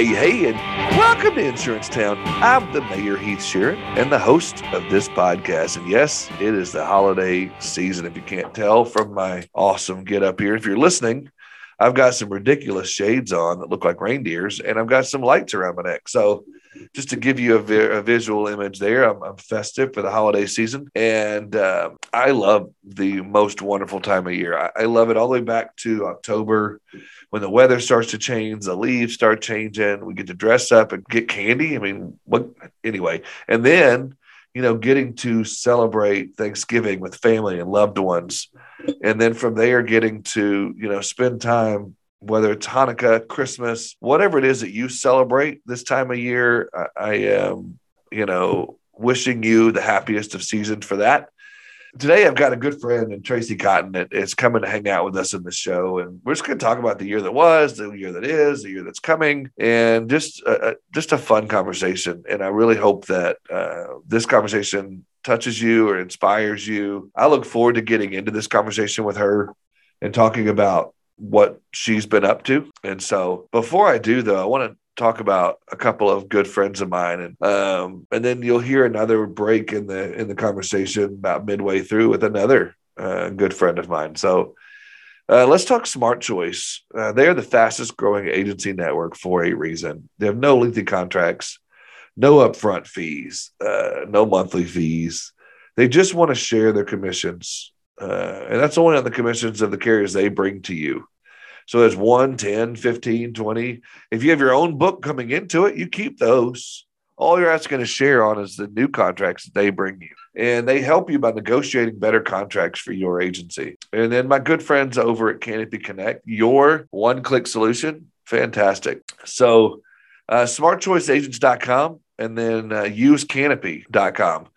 hey, hey, and welcome to Insurance Town. I'm the Mayor Heath Shearon and the host of this podcast. And yes, it is the holiday season, if you can't tell from my awesome get up here. If you're listening, I've got some ridiculous shades on that look like reindeers, and I've got some lights around my neck. So, just to give you a, vi- a visual image there, I'm, I'm, festive for the holiday season, and uh, I love the most wonderful time of year. I, I love it all the way back to October when the weather starts to change, the leaves start changing. We get to dress up and get candy. I mean, what anyway? And then, you know, getting to celebrate Thanksgiving with family and loved ones and then from there getting to you know spend time whether it's hanukkah christmas whatever it is that you celebrate this time of year i, I am you know wishing you the happiest of seasons for that today i've got a good friend and tracy cotton that is coming to hang out with us in the show and we're just going to talk about the year that was the year that is the year that's coming and just a, just a fun conversation and i really hope that uh, this conversation touches you or inspires you. I look forward to getting into this conversation with her and talking about what she's been up to. And so before I do though, I want to talk about a couple of good friends of mine and um and then you'll hear another break in the in the conversation about midway through with another uh, good friend of mine. So uh, let's talk Smart Choice. Uh, they are the fastest growing agency network for a reason. They have no lengthy contracts no upfront fees, uh, no monthly fees. They just want to share their commissions. Uh, and that's only on the commissions of the carriers they bring to you. So there's 1, 10, 15, 20. If you have your own book coming into it, you keep those. All you're asking to share on is the new contracts that they bring you. And they help you by negotiating better contracts for your agency. And then my good friends over at Canopy Connect, your one click solution, fantastic. So uh, smartchoiceagents.com and then uh, usecanopy.com.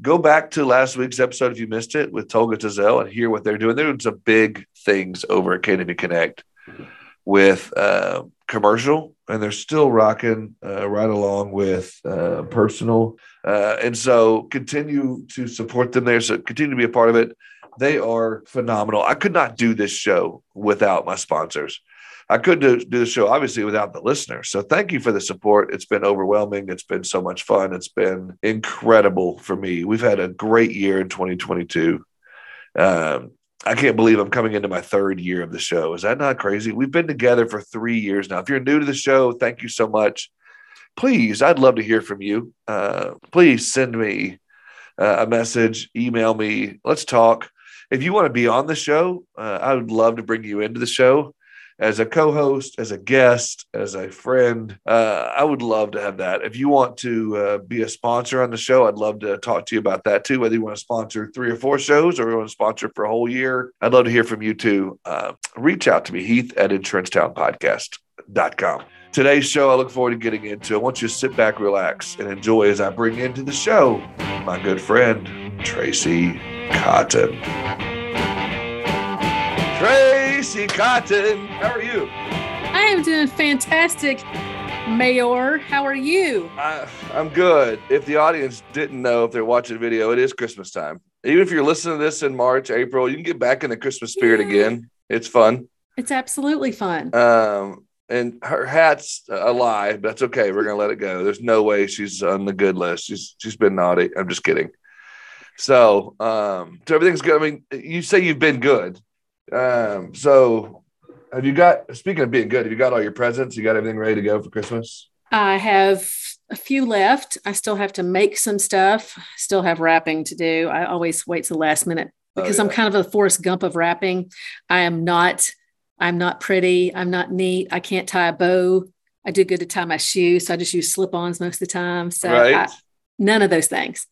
Go back to last week's episode if you missed it with Tolga Tezel and hear what they're doing. They're doing some big things over at Canopy Connect with uh, commercial, and they're still rocking uh, right along with uh, personal. Uh, and so continue to support them there. So continue to be a part of it. They are phenomenal. I could not do this show without my sponsors. I couldn't do, do the show obviously without the listeners. So thank you for the support. It's been overwhelming. It's been so much fun. It's been incredible for me. We've had a great year in 2022. Um, I can't believe I'm coming into my third year of the show. Is that not crazy? We've been together for three years now. If you're new to the show, thank you so much. Please, I'd love to hear from you. Uh, please send me uh, a message, email me. Let's talk. If you want to be on the show, uh, I would love to bring you into the show as a co-host, as a guest, as a friend. Uh, I would love to have that. If you want to uh, be a sponsor on the show, I'd love to talk to you about that too. Whether you want to sponsor three or four shows or you want to sponsor for a whole year, I'd love to hear from you too. Uh, reach out to me, Heath at insurancetownpodcast.com. Today's show, I look forward to getting into. I want you to sit back, relax, and enjoy as I bring into the show my good friend, Tracy Cotton. Tracy Cotton, how are you? I am doing fantastic, Mayor. How are you? I, I'm good. If the audience didn't know, if they're watching the video, it is Christmas time. Even if you're listening to this in March, April, you can get back in the Christmas spirit yeah. again. It's fun. It's absolutely fun. Um, and her hat's a lie, but that's okay. We're gonna let it go. There's no way she's on the good list. She's she's been naughty. I'm just kidding. So, um, so everything's good. I mean, you say you've been good. Um, so have you got speaking of being good, have you got all your presents? You got everything ready to go for Christmas? I have a few left. I still have to make some stuff, still have wrapping to do. I always wait to the last minute oh, because oh, yeah. I'm kind of a Forrest Gump of wrapping. I am not, I'm not pretty, I'm not neat, I can't tie a bow. I do good to tie my shoes, so I just use slip-ons most of the time. So right. I, none of those things.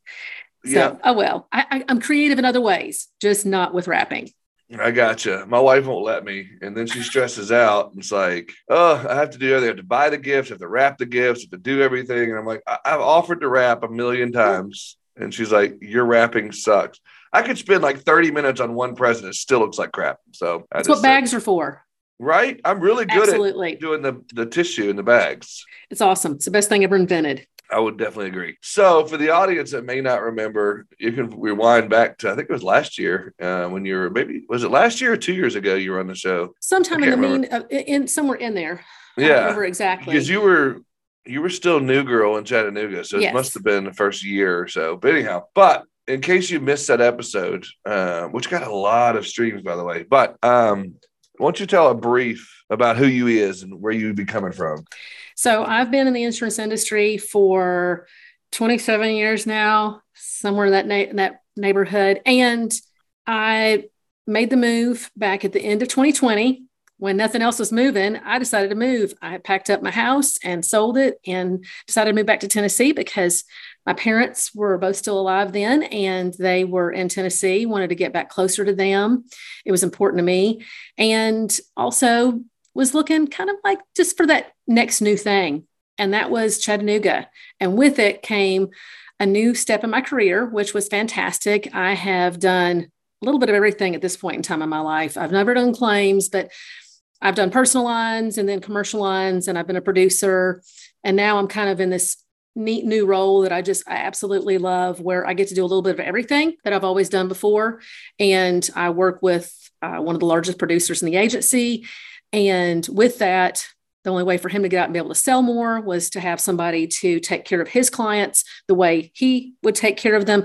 So, yeah. oh well, I, I, I'm creative in other ways, just not with wrapping. I gotcha. My wife won't let me. And then she stresses out. It's like, oh, I have to do everything. I have to buy the gifts, I have to wrap the gifts, I have to do everything. And I'm like, I- have offered to wrap a million times. And she's like, your wrapping sucks. I could spend like 30 minutes on one present. It still looks like crap. So that's what bags are for. Right? I'm really good Absolutely. at doing the, the tissue in the bags. It's awesome. It's the best thing ever invented. I would definitely agree. So, for the audience that may not remember, you can rewind back to I think it was last year uh, when you were maybe was it last year or two years ago you were on the show? Sometime in the mean, uh, in somewhere in there. Yeah, remember exactly because you were you were still new girl in Chattanooga, so it must have been the first year or so. But anyhow, but in case you missed that episode, uh, which got a lot of streams by the way, but um, why don't you tell a brief about who you is and where you be coming from? So I've been in the insurance industry for 27 years now, somewhere in that na- that neighborhood, and I made the move back at the end of 2020 when nothing else was moving. I decided to move. I packed up my house and sold it, and decided to move back to Tennessee because my parents were both still alive then, and they were in Tennessee. Wanted to get back closer to them. It was important to me, and also was looking kind of like just for that next new thing. And that was Chattanooga. And with it came a new step in my career, which was fantastic. I have done a little bit of everything at this point in time in my life. I've never done claims, but I've done personal lines and then commercial lines, and I've been a producer. And now I'm kind of in this neat new role that I just I absolutely love, where I get to do a little bit of everything that I've always done before. And I work with uh, one of the largest producers in the agency. And with that, the only way for him to get out and be able to sell more was to have somebody to take care of his clients the way he would take care of them,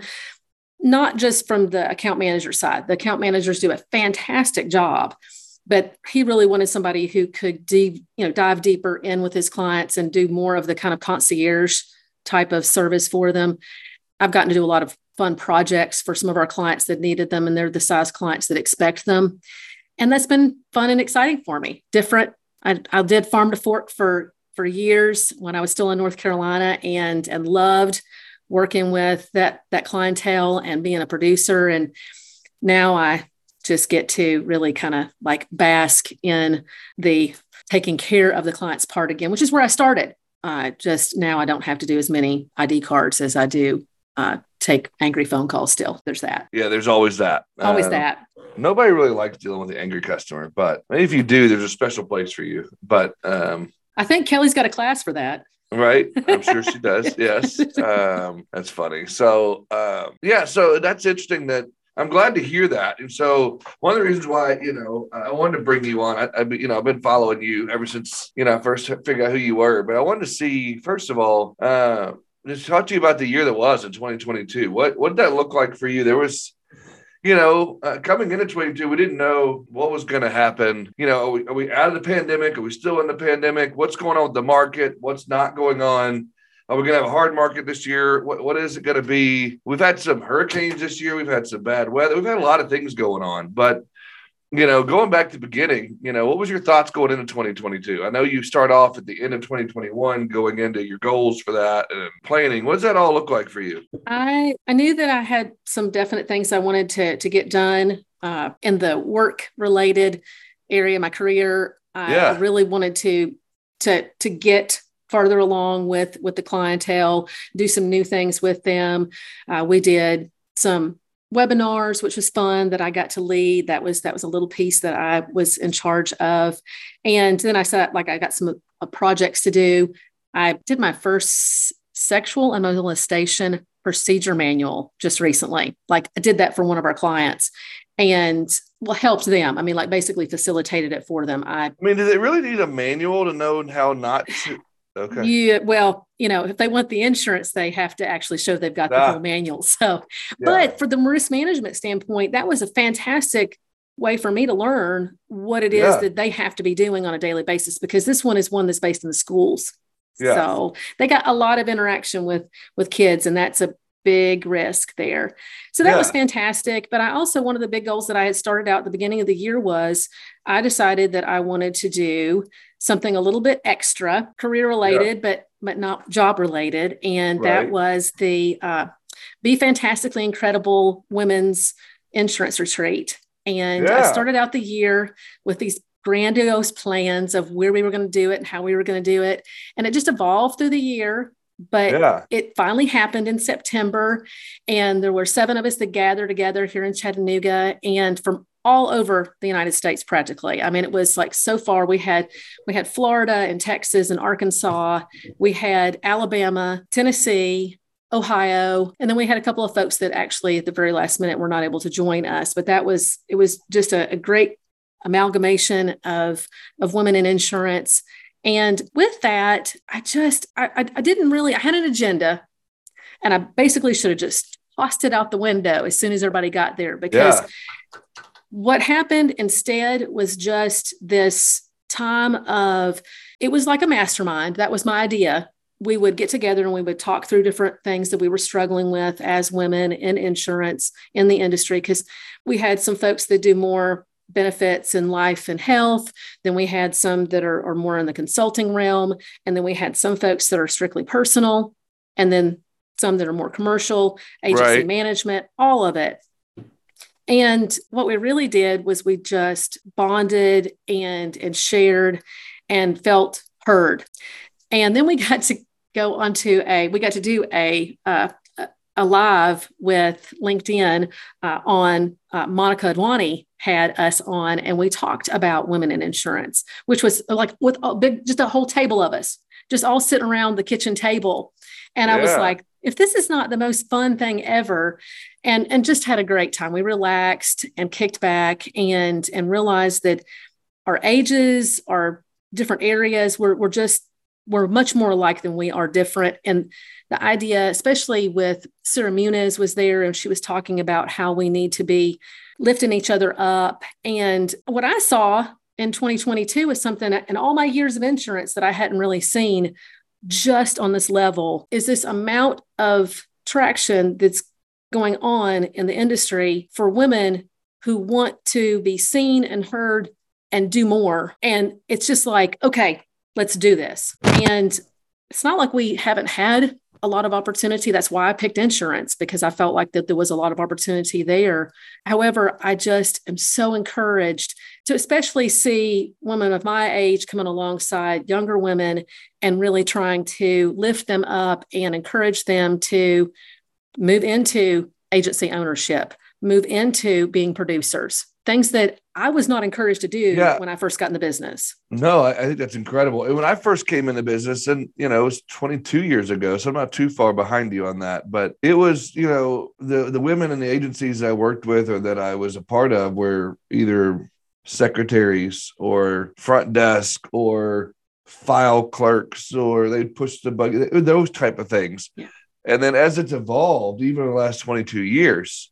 not just from the account manager side. The account managers do a fantastic job, but he really wanted somebody who could de- you know dive deeper in with his clients and do more of the kind of concierge type of service for them. I've gotten to do a lot of fun projects for some of our clients that needed them, and they're the size clients that expect them. And that's been fun and exciting for me. Different. I, I did farm to fork for for years when I was still in North Carolina, and and loved working with that that clientele and being a producer. And now I just get to really kind of like bask in the taking care of the client's part again, which is where I started. Uh, just now I don't have to do as many ID cards as I do uh, take angry phone calls still. There's that. Yeah, there's always that. Always Um, that. Nobody really likes dealing with the angry customer, but if you do, there's a special place for you. But um, I think Kelly's got a class for that. right, I'm sure she does. Yes, um, that's funny. So um, yeah, so that's interesting. That I'm glad to hear that. And so one of the reasons why you know I wanted to bring you on, I, I you know I've been following you ever since you know I first figured out who you were. But I wanted to see first of all. Uh, just talk to you about the year that was in 2022. What what did that look like for you? There was you know, uh, coming into 22, we didn't know what was going to happen. You know, are we, are we out of the pandemic? Are we still in the pandemic? What's going on with the market? What's not going on? Are we going to have a hard market this year? What, what is it going to be? We've had some hurricanes this year. We've had some bad weather. We've had a lot of things going on. But, you know, going back to the beginning, you know, what was your thoughts going into 2022? I know you start off at the end of 2021, going into your goals for that and planning. What does that all look like for you? I I knew that I had some definite things I wanted to to get done uh, in the work related area of my career. I, Yeah. I really wanted to to to get farther along with with the clientele, do some new things with them. Uh, we did some webinars, which was fun that I got to lead. That was that was a little piece that I was in charge of, and then I said like I got some uh, projects to do. I did my first sexual and molestation procedure manual just recently. Like I did that for one of our clients and well helped them. I mean, like basically facilitated it for them. I I mean, do they really need a manual to know how not to? Okay. yeah, well, you know, if they want the insurance, they have to actually show they've got the Ah. whole manual. So, Yeah. but for the risk management standpoint, that was a fantastic way for me to learn what it is Yeah. that they have to be doing on a daily basis because this one is one that's based in the schools. Yeah. So they got a lot of interaction with with kids, and that's a big risk there. So that was fantastic. But I also one of the big goals that I had started out at the beginning of the year was I decided that I wanted to do something a little bit extra, career related, but but not job related, and that was the uh, Be Fantastically Incredible Women's Insurance Retreat. And I started out the year with these grandiose plans of where we were going to do it and how we were going to do it. And it just evolved through the year. But Yeah. it finally happened in September. And there were seven of us that gathered together here in Chattanooga and from all over the United States practically. I mean, it was like so far we had we had Florida and Texas and Arkansas, we had Alabama, Tennessee, Ohio, and then we had a couple of folks that actually at the very last minute were not able to join us. But that was it was just a, a great amalgamation of of women in insurance And with that, I just, I, I didn't really, I had an agenda and I basically should have just tossed it out the window as soon as everybody got there because yeah. What happened instead was just this time of, it was like a mastermind. That was my idea. We would get together and we would talk through different things that we were struggling with as women in insurance in the industry because we had some folks that do more benefits in life and health. Then we had some that are, are more in the consulting realm. And then we had some folks that are strictly personal. And then some that are more commercial, agency right. management, all of it. And what we really did was we just bonded and and shared and felt heard. And then we got to go onto a we got to do a uh, a live with LinkedIn uh, on uh, Monica Adwani had us on, and we talked about women in insurance, which was like with a big, just a whole table of us, just all sitting around the kitchen table. And yeah. I was like, if this is not the most fun thing ever, and and just had a great time. We relaxed and kicked back and and realized that our ages, our different areas, we're, we're just we're much more alike than we are different. And the idea, especially with Sarah Muniz was there and she was talking about how we need to be lifting each other up. And what I saw in 2022 is something in all my years of insurance that I hadn't really seen just on this level is this amount of traction that's going on in the industry for women who want to be seen and heard and do more. And it's just like, okay, let's do this. And it's not like we haven't had a lot of opportunity. That's why I picked insurance because I felt like that there was a lot of opportunity there. However, I just am so encouraged to especially see women of my age coming alongside younger women and really trying to lift them up and encourage them to move into agency ownership, move into being producers, things that I was not encouraged to do yeah. when I first got in the business. No, I, I, think that's incredible. When I first came in the business, and you know, it was 22 years ago, so I'm not too far behind you on that. But it was, you know, the the women in the agencies I worked with or that I was a part of were either secretaries or front desk or file clerks or they'd push the bug those type of things. Yeah. And then as it's evolved, even in the last 22 years,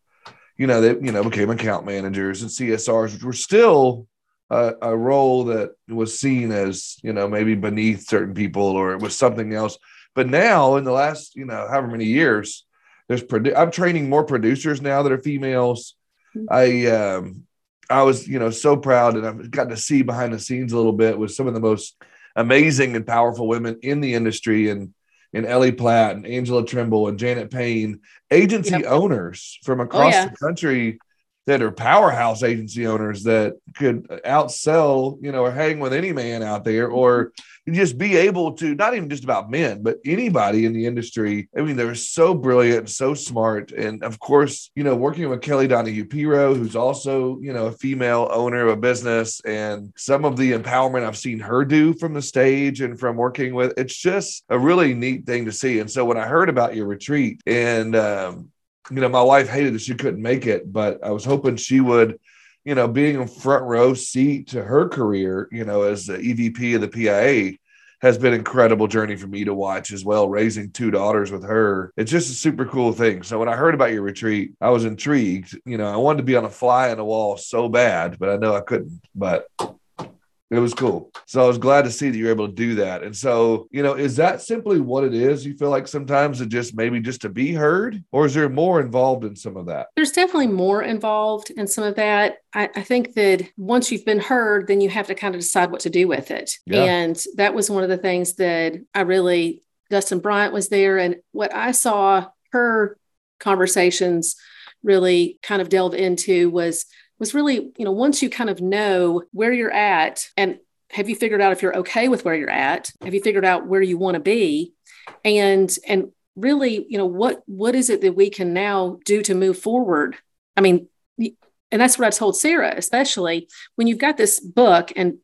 you know, they you know became account managers and CSRs, which were still a, a, role that was seen as you know maybe beneath certain people or it was something else. But now, in the last you know however many years, there's produ- I'm training more producers now that are females. Mm-hmm. I um, I was you know so proud, and I've gotten to see behind the scenes a little bit with some of the most amazing and powerful women in the industry and and Ellie Platt and Angela Trimble and Janet Payne, agency yep. owners from across oh, yeah. the country that are powerhouse agency owners that could outsell, you know, or hang with any man out there, or just be able to not even just about men, but anybody in the industry. I mean, they're so brilliant, and so smart, and of course, you know, working with Kelly Donahue Piro, who's also you know a female owner of a business, and some of the empowerment I've seen her do from the stage and from working with, it's just a really neat thing to see. And so when I heard about your retreat and um, you know, my wife hated that she couldn't make it, but I was hoping she would, you know, being a front row seat to her career, you know, as the EVP of the PIA has been incredible journey for me to watch as well. Raising two daughters with her, it's just a super cool thing. So when I heard about your retreat, I was intrigued. You know, I wanted to be on a fly on the wall so bad, but I know I couldn't. But it was cool. So I was glad to see that you're able to do that. And so, you know, is that simply what it is? You feel like sometimes it just maybe just to be heard, or is there more involved in some of that? There's definitely more involved in some of that. I, I think that once you've been heard, then you have to kind of decide what to do with it. Yeah. And that was one of the things that I really, Dustin Bryant was there. And what I saw her conversations really kind of delve into was was really, you know, once you kind of know where you're at and have you figured out if you're okay with where you're at? Have you figured out where you want to be? And and really, you know, what what is it that we can now do to move forward? I mean, and that's what I told Sarah, especially when you've got this book and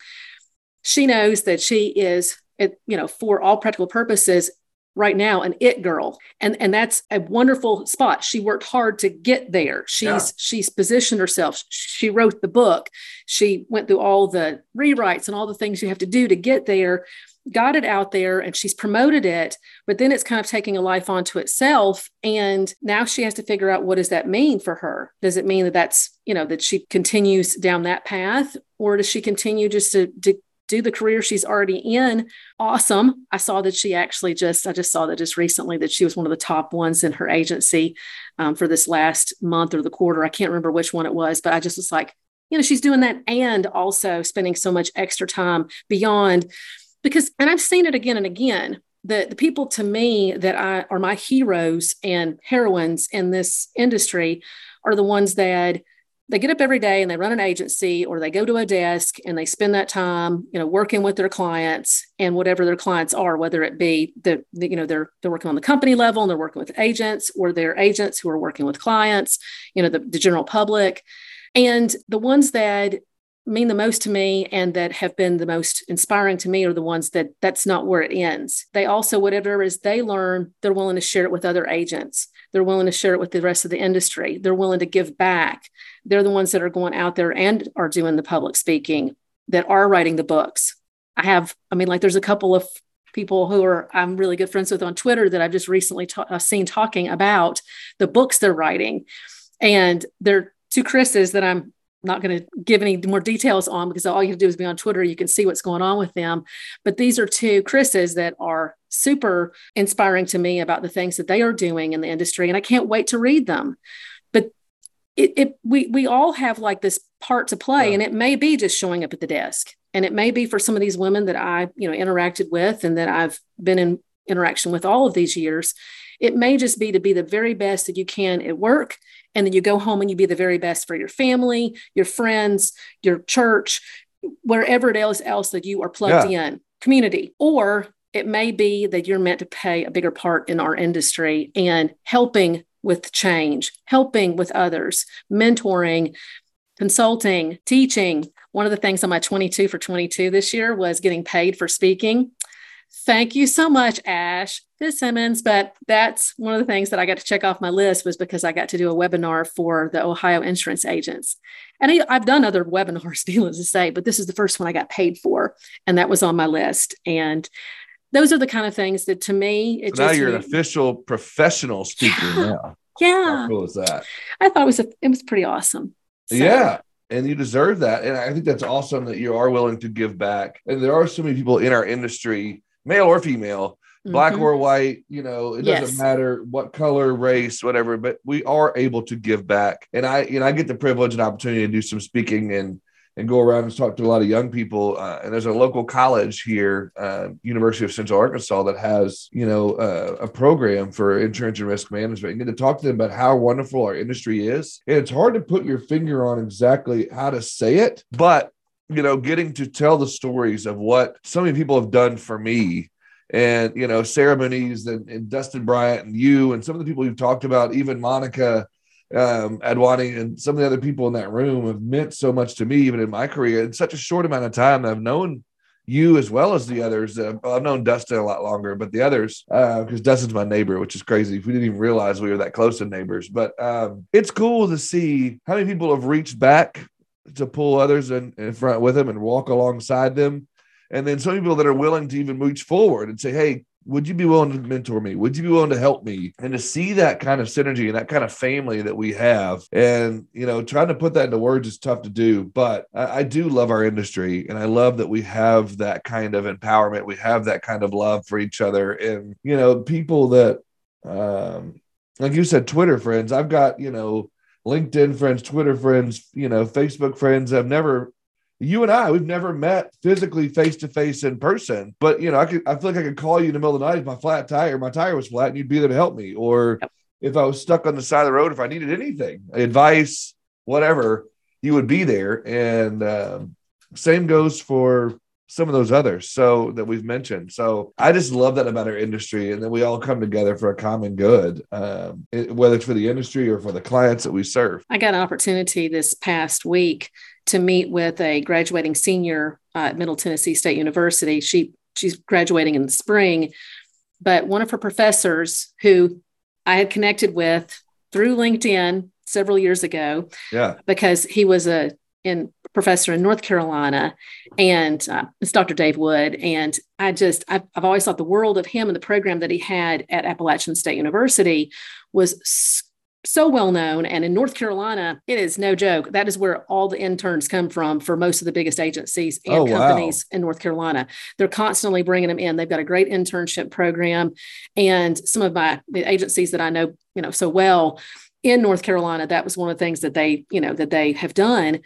she knows that she is, you know, for all practical purposes, right now an it girl and and that's a wonderful spot she worked hard to get there she's yeah. she's positioned herself she wrote the book she went through all the rewrites and all the things you have to do to get there got it out there and she's promoted it, but then it's kind of taking a life onto itself. And now she has to figure out what does that mean for her? Does it mean that that's, you know, that she continues down that path? Or does she continue just to, to do the career she's already in? Awesome. I saw that she actually just, I just saw that just recently that she was one of the top ones in her agency um, for this last month or the quarter. I can't remember which one it was, but I just was like, you know, she's doing that and also spending so much extra time beyond because and i've seen it again and again the, the people to me that I are my heroes and heroines in this industry are the ones that they get up every day and they run an agency or they go to a desk and they spend that time you know working with their clients and whatever their clients are whether it be the, the, you know they're they're working on the company level and they're working with agents or they're agents who are working with clients you know the, the general public. And the ones that mean the most to me and that have been the most inspiring to me are the ones that that's not where it ends. They also, whatever it is they learn, they're willing to share it with other agents. They're willing to share it with the rest of the industry. They're willing to give back. They're the ones that are going out there and are doing the public speaking, that are writing the books. I have, I mean, like there's a couple of people who are I'm really good friends with on Twitter that I've just recently ta- uh, seen talking about the books they're writing. And they're two Chris's that I'm not going to give any more details on because all you have to do is be on Twitter. You can see what's going on with them. But these are two Chris's that are super inspiring to me about the things that they are doing in the industry. And I can't wait to read them. But it, it we we all have like this part to play, yeah. and it may be just showing up at the desk. And it may be for some of these women that I, you know, interacted with and that I've been in interaction with all of these years. It may just be to be the very best that you can at work and then you go home and you be the very best for your family, your friends, your church, wherever it is else that you are plugged yeah. in, community. Or it may be that you're meant to play a bigger part in our industry and helping with change, helping with others, mentoring, consulting, teaching. One of the things on my 22 for 22 this year was getting paid for speaking. Thank you so much, Ash Fitzsimmons. But that's one of the things that I got to check off my list was because I got to do a webinar for the Ohio insurance agents. And I, have done other webinars, needless to say, but this is the first one I got paid for. And that was on my list. And those are the kind of things that to me, it so now you're an official professional speaker yeah, now. Yeah. How cool is that? I thought it was a, it was pretty awesome. So. Yeah and you deserve that. And I think that's awesome that you are willing to give back. And there are so many people in our industry male or female, black mm-hmm. or white, you know, it doesn't matter what color, race, whatever, but we are able to give back. And I, you know, I get the privilege and opportunity to do some speaking and and go around and talk to a lot of young people. Uh, and there's a local college here, uh, University of Central Arkansas, that has you know uh, a program for insurance and risk management. You get to talk to them about how wonderful our industry is, and it's hard to put your finger on exactly how to say it, but you know, getting to tell the stories of what so many people have done for me and, you know, Sarah Muniz and, and Dustin Bryant and you and some of the people you've talked about, even Monica um, Adwani and some of the other people in that room have meant so much to me, even in my career. In such a short amount of time, I've known you as well as the others. Uh, I've known Dustin a lot longer, but the others, because uh, Dustin's my neighbor, which is crazy. We didn't even realize we were that close to neighbors. But um, it's cool to see how many people have reached back to pull others in, in front with them and walk alongside them. And then some people that are willing to even reach forward and say, Hey, would you be willing to mentor me? Would you be willing to help me? And to see that kind of synergy and that kind of family that we have, and you know, trying to put that into words is tough to do. But I, I, do love our industry, and I love that we have that kind of empowerment. We have that kind of love for each other, and you know, people that, um, like you said, Twitter friends. I've got you know LinkedIn friends, Twitter friends, you know, Facebook friends. I've never, you and I, we've never met physically face to face in person. But you know, I could, I feel like I could call you in the middle of the night if my flat tire, my tire was flat, and you'd be there to help me. Or yep. if I was stuck on the side of the road, if I needed anything, advice, whatever, you would be there. And um, same goes for some of those others so that we've mentioned so i just love that about our industry and then we all come together for a common good um, it, whether it's for the industry or for the clients that we serve i got an opportunity this past week to meet with a graduating senior uh, at middle tennessee state university she she's graduating in the spring but one of her professors who i had connected with through linkedin several years ago yeah because he was a in professor in North Carolina, and uh, it's Dr. Dave Wood. And I just, I've, I've, always thought the world of him and the program that he had at Appalachian State University was so well known. And in North Carolina, it is no joke. That is where all the interns come from for most of the biggest agencies and oh, companies wow. in North Carolina. They're constantly bringing them in. They've got a great internship program. And some of my the agencies that I know, you know, so well in North Carolina, that was one of the things that they, you know, that they have done.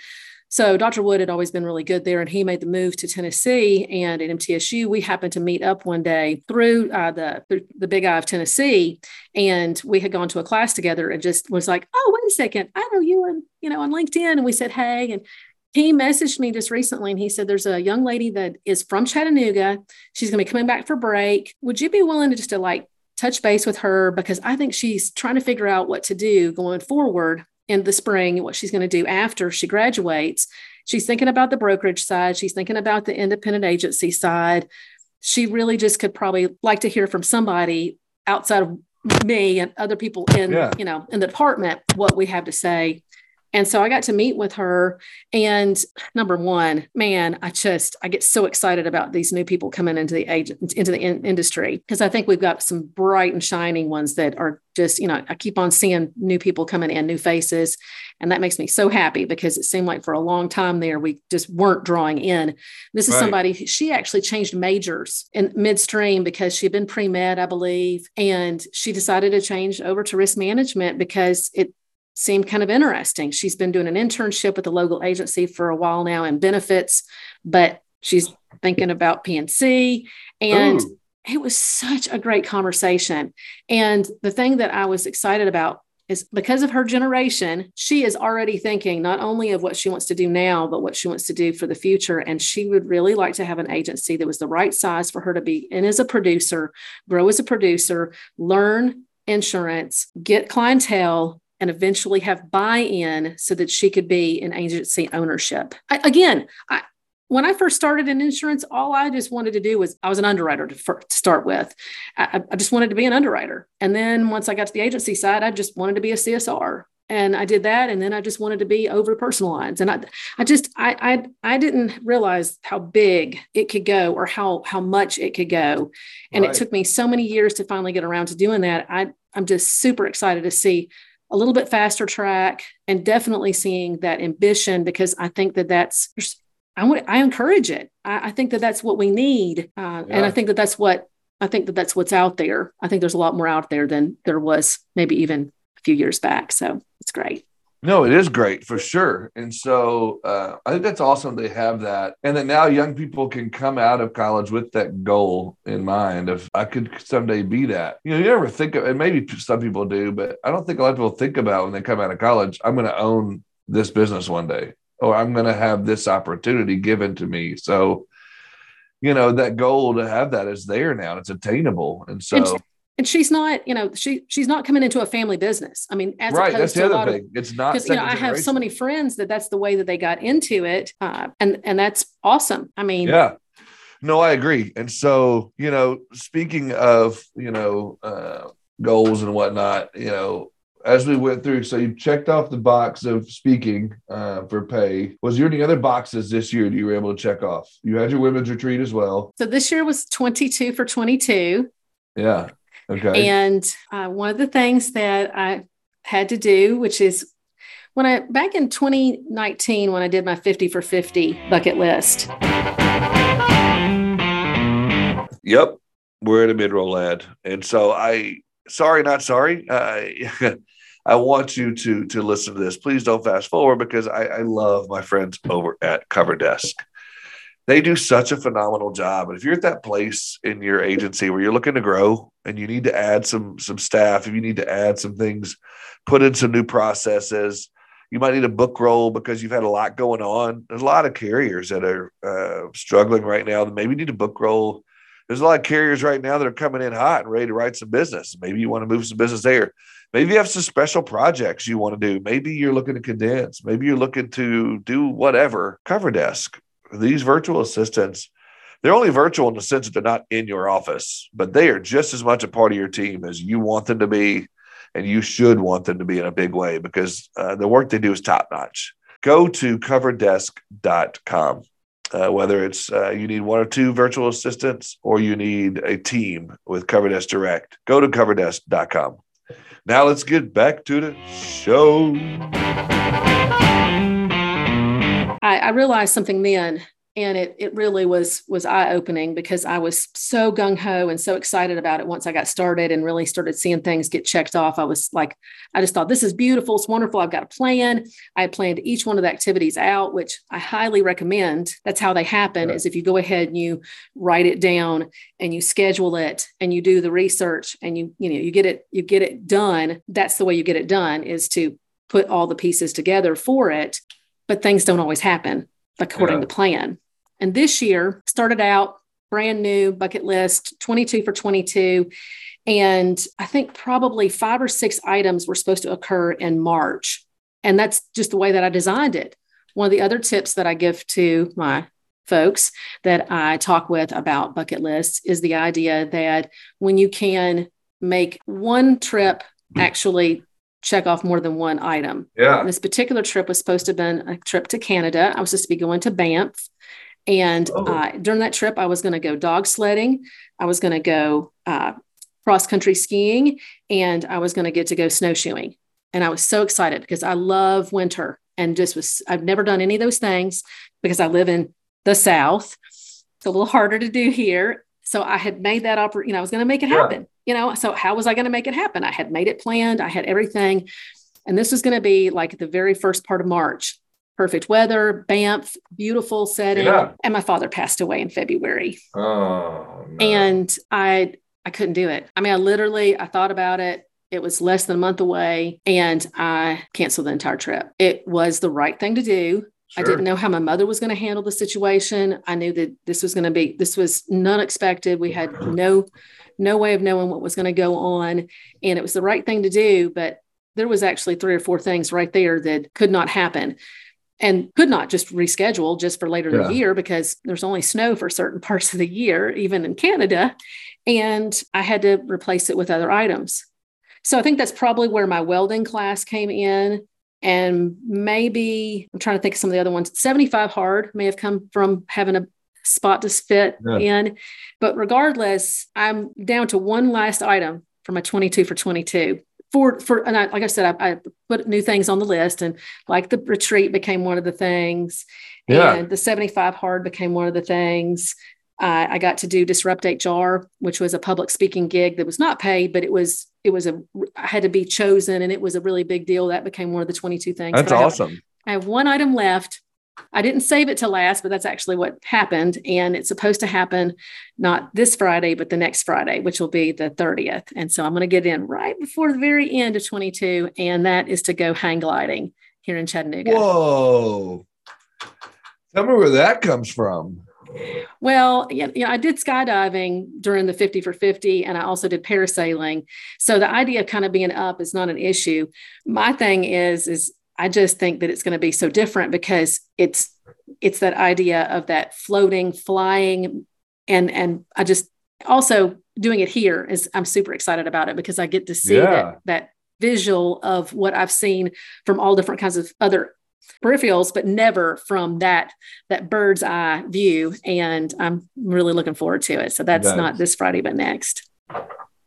So Dr. Wood had always been really good there, and he made the move to Tennessee. And at MTSU, we happened to meet up one day through uh, the the Big I of Tennessee, and we had gone to a class together, and just was like, "Oh, wait a second, I know you, and you know, on LinkedIn." And we said, "Hey," and he messaged me just recently and he said there's a young lady that is from chattanooga she's going to be coming back for break would you be willing to just to like touch base with her because i think she's trying to figure out what to do going forward in the spring and what she's going to do after she graduates. She's thinking about the brokerage side, she's thinking about the independent agency side. She really just could probably like to hear from somebody outside of me and other people in yeah. you know in the department what we have to say and so I got to meet with her. And number one, man, I just I get so excited about these new people coming into the age into the in- industry because I think we've got some bright and shining ones that are just you know I keep on seeing new people coming in, new faces, and that makes me so happy because it seemed like for a long time there we just weren't drawing in. This is right. somebody she actually changed majors in midstream because she had been pre med, I believe, and she decided to change over to risk management because it seemed kind of interesting. She's been doing an internship with a local agency for a while now in benefits, but she's thinking about P&C. And Ooh. it was such a great conversation. And the thing that I was excited about is because of her generation, she is already thinking not only of what she wants to do now, but what she wants to do for the future. And she would really like to have an agency that was the right size for her to be in as a producer, grow as a producer, learn insurance, get clientele, and eventually have buy-in so that she could be in agency ownership. I, again, I, when I first started in insurance, all I just wanted to do was I was an underwriter to, to start with. I, I, just wanted to be an underwriter, and then once I got to the agency side, I just wanted to be a CSR, and I did that, and then I just wanted to be over personal lines, and I, I just I, I I didn't realize how big it could go or how how much it could go, and right. it took me so many years to finally get around to doing that. I I'm just super excited to see a little bit faster track and definitely seeing that ambition because I think that that's I want I encourage it. I, I think that that's what we need, uh, yeah. and I think that that's what I think that that's what's out there. I think there's a lot more out there than there was maybe even a few years back. So it's great. No, it is great for sure. And so uh, I think that's awesome they have that. And that now young people can come out of college with that goal in mind of I could someday be that. You know, you never think of, and maybe some people do, but I don't think a lot of people think about when they come out of college, I'm going to own this business one day, or I'm going to have this opportunity given to me. So, you know, that goal to have that is there now. It's attainable. And so and she's not, you know, she she's not coming into a family business. I mean, as right, that's the other thing. Of, it's not because you know I have so many friends that that's the way that they got into it, uh, and and that's awesome. I mean, yeah, no, I agree. And so, you know, speaking of you know uh, goals and whatnot, you know, as we went through, so you checked off the box of speaking uh, for pay. Was there any other boxes this year that you were able to check off? You had your women's retreat as well. So this year was 22 for 22. Yeah. Okay. And uh, one of the things that I had to do, which is when I back in 2019, when I did my 50 for 50 bucket list. Yep. We're in a mid roll ad. And so I, sorry, not sorry. Uh, I want you to to listen to this. Please don't fast forward because I, I love my friends over at CoverDesk they do such a phenomenal job. And if you're at that place in your agency where you're looking to grow and you need to add some some staff, if you need to add some things, put in some new processes, you might need a book roll because you've had a lot going on. There's a lot of carriers that are uh, struggling right now that maybe need a book roll. There's a lot of carriers right now that are coming in hot and ready to write some business. Maybe you want to move some business there. Maybe you have some special projects you want to do. Maybe you're looking to condense. Maybe you're looking to do whatever. CoverDesk these virtual assistants, they're only virtual in the sense that they're not in your office, but they are just as much a part of your team as you want them to be. And you should want them to be in a big way because uh, the work they do is top notch. go to coverdesk.com. Uh, whether it's uh, you need one or two virtual assistants or you need a team with CoverDesk Direct, go to coverdesk.com. Now let's get back to the show. I, I realized something then and it it really was was eye opening because I was so gung ho and so excited about it once I got started and really started seeing things get checked off. I was like, I just thought this is beautiful, it's wonderful. I've got a plan. I planned each one of the activities out, which I highly recommend. That's how they happen. Is if you go ahead and you write it down and you schedule it and you do the research and you you know you get it you get it done. That's the way you get it done is to put all the pieces together for it. But things don't always happen according yeah. to plan. And this year started out brand new bucket list, 22 for 22. And I think probably five or six items were supposed to occur in March. And that's just the way that I designed it. One of the other tips that I give to my folks that I talk with about bucket lists is the idea that when you can make one trip hmm. actually check off more than one item. Yeah. This particular trip was supposed to have been a trip to Canada. I was supposed to be going to Banff. And oh. uh, during that trip, I was going to go dog sledding. I was going to go uh, cross country skiing, and I was going to get to go snowshoeing. And I was so excited because I love winter and just was, I've never done any of those things because I live in the South. It's a little harder to do here. So I had made that up, you know, I was going to make it happen, yeah. you know. So how was I going to make it happen? I had made it planned, I had everything. And this was going to be like the very first part of March perfect weather, Banff, beautiful setting. Yeah. And my father passed away in February. Oh, no. and I I couldn't do it. I mean, I literally I thought about it. It was less than a month away, and I canceled the entire trip. It was the right thing to do. Sure. I didn't know how my mother was going to handle the situation. I knew that this was going to be this was unexpected. We had no no way of knowing what was going to go on, and it was the right thing to do. But there was actually three or four things right there that could not happen and could not just reschedule just for later yeah. in the year because there's only snow for certain parts of the year, even in Canada. And I had to replace it with other items. So I think that's probably where my welding class came in. And maybe I'm trying to think of some of the other ones. 75 hard may have come from having a spot to fit yeah. in. But regardless, I'm down to one last item for my 22 for 22 for for and I, like I said, I, I, put new things on the list, and like the retreat became one of the things, yeah. and the seventy five hard became one of the things. Uh, I got to do disrupt HR, which was a public speaking gig that was not paid, but it was it was a I had to be chosen, and it was a really big deal. That became one of the twenty two things. That's awesome. I have one item left I didn't save it to last, but that's actually what happened. And it's supposed to happen not this Friday, but the next Friday, which will be the 30th. And so I'm going to get in right before the very end of 22. And that is to go hang gliding here in Chattanooga. Whoa. Tell me where that comes from. Well, yeah, you know, I did skydiving during the 50 for 50, and I also did parasailing. So the idea of kind of being up is not an issue. My thing is, is I just think that it's going to be so different because it's it's that idea of that floating, flying, and and I just also doing it here is I'm super excited about it because I get to see yeah. that that visual of what I've seen from all different kinds of other peripherals, but never from that that bird's eye view. And I'm really looking forward to it. So that's that not is, this Friday, but next.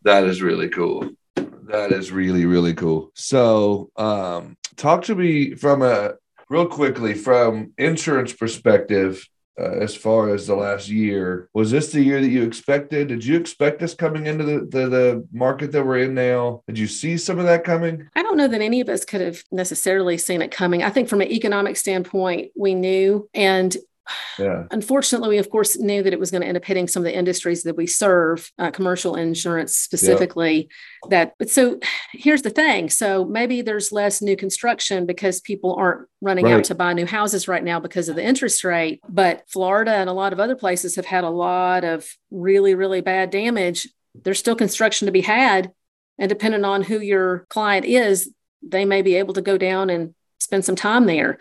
That is really cool. That is really really cool. So um, talk to me from a real quickly from insurance perspective uh, as far as the last year. Was this the year that you expected? Did you expect this coming into the, the, the market that we're in now? Did you see some of that coming? I don't know that any of us could have necessarily seen it coming. I think from an economic standpoint we knew and yeah. Unfortunately, we of course knew that it was going to end up hitting some of the industries that we serve, uh, commercial insurance specifically. Yep. That, but so here's the thing: so maybe there's less new construction because people aren't running right. out to buy new houses right now because of the interest rate. But Florida and a lot of other places have had a lot of really, really bad damage. There's still construction to be had, and depending on who your client is, they may be able to go down and spend some time there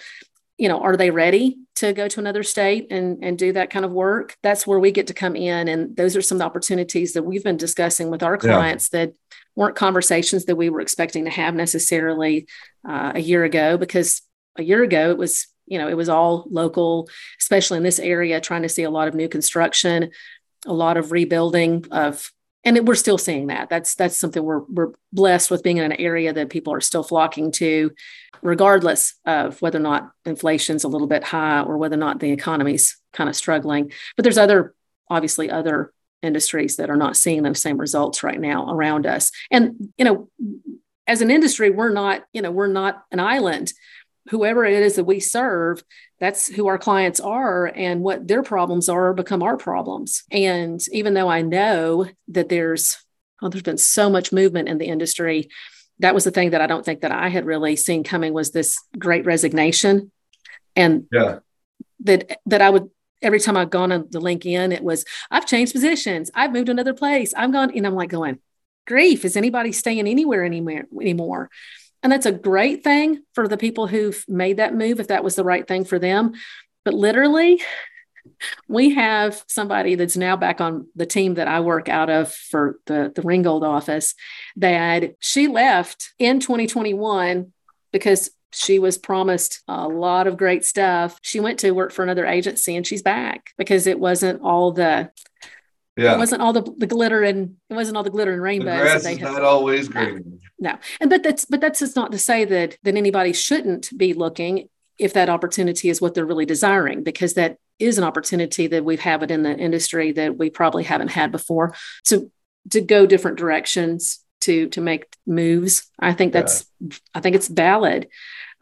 you know, are they ready to go to another state and, and do that kind of work? That's where we get to come in. And those are some of the opportunities that we've been discussing with our clients yeah. that weren't conversations that we were expecting to have necessarily uh, a year ago because a year ago, it was, you know, it was all local, especially in this area, trying to see a lot of new construction, a lot of rebuilding of and it, we're still seeing that. That's that's something we're we're blessed with being in an area that people are still flocking to, regardless of whether or not inflation's a little bit high or whether or not the economy's kind of struggling. But there's other obviously other industries that are not seeing those same results right now around us. And you know, as an industry, we're not you know we're not an island whoever it is that we serve, that's who our clients are and what their problems are become our problems. And even though I know that there's oh, there's been so much movement in the industry, that was the thing that I don't think that I had really seen coming was this great resignation. And yeah. that that I would every time I've gone on the LinkedIn, it was I've changed positions, I've moved to another place, I've gone, and I'm like going, grief, is anybody staying anywhere anymore anymore? And that's a great thing for the people who've made that move, if that was the right thing for them. But literally, we have somebody that's now back on the team that I work out of for the, the Ringgold office that she left in 2021 because she was promised a lot of great stuff. She went to work for another agency and she's back because it wasn't all the yeah. It wasn't all the, the glitter and it wasn't all the glitter and rainbows. The grass is not always green. No. no. And but that's but that's just not to say that that anybody shouldn't be looking if that opportunity is what they're really desiring, because that is an opportunity that we've had it in the industry that we probably haven't had before. To to go different directions to to make moves. I think that's yeah. I think it's valid.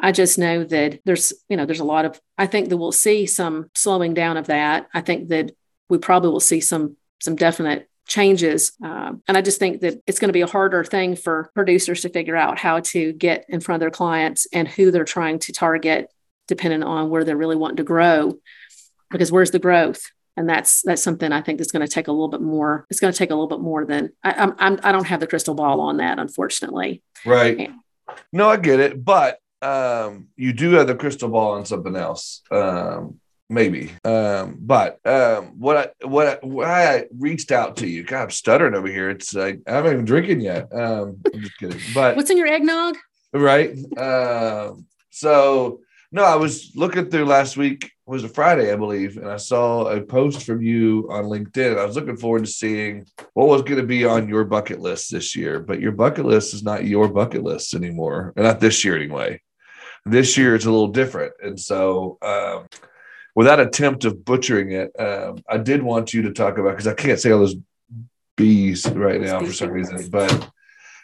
I just know that there's, you know, there's a lot of, I think that we'll see some slowing down of that. I think that we probably will see some some definite changes. Um, and I just think that it's going to be a harder thing for producers to figure out how to get in front of their clients and who they're trying to target, depending on where they're really wanting to grow. Because where's the growth? And that's that's something I think that's going to take a little bit more. It's going to take a little bit more than I, I'm, I'm I don't have the crystal ball on that, unfortunately. Right. And, no, I get it, but um, you do have the crystal ball on something else. Um, maybe. Um, but um, what I what I, why I reached out to you, God, I'm stuttering over here. It's like I haven't even drinking yet. Um, I'm just kidding. But what's in your eggnog? Right. Um, so no, I was looking through last week was a Friday, I believe, and I saw a post from you on LinkedIn. I was looking forward to seeing what was going to be on your bucket list this year, but your bucket list is not your bucket list anymore, not this year anyway. This year it's a little different, and so um, without attempt of butchering it, um, I did want you to talk about because I can't say all those B's right now for some reason, but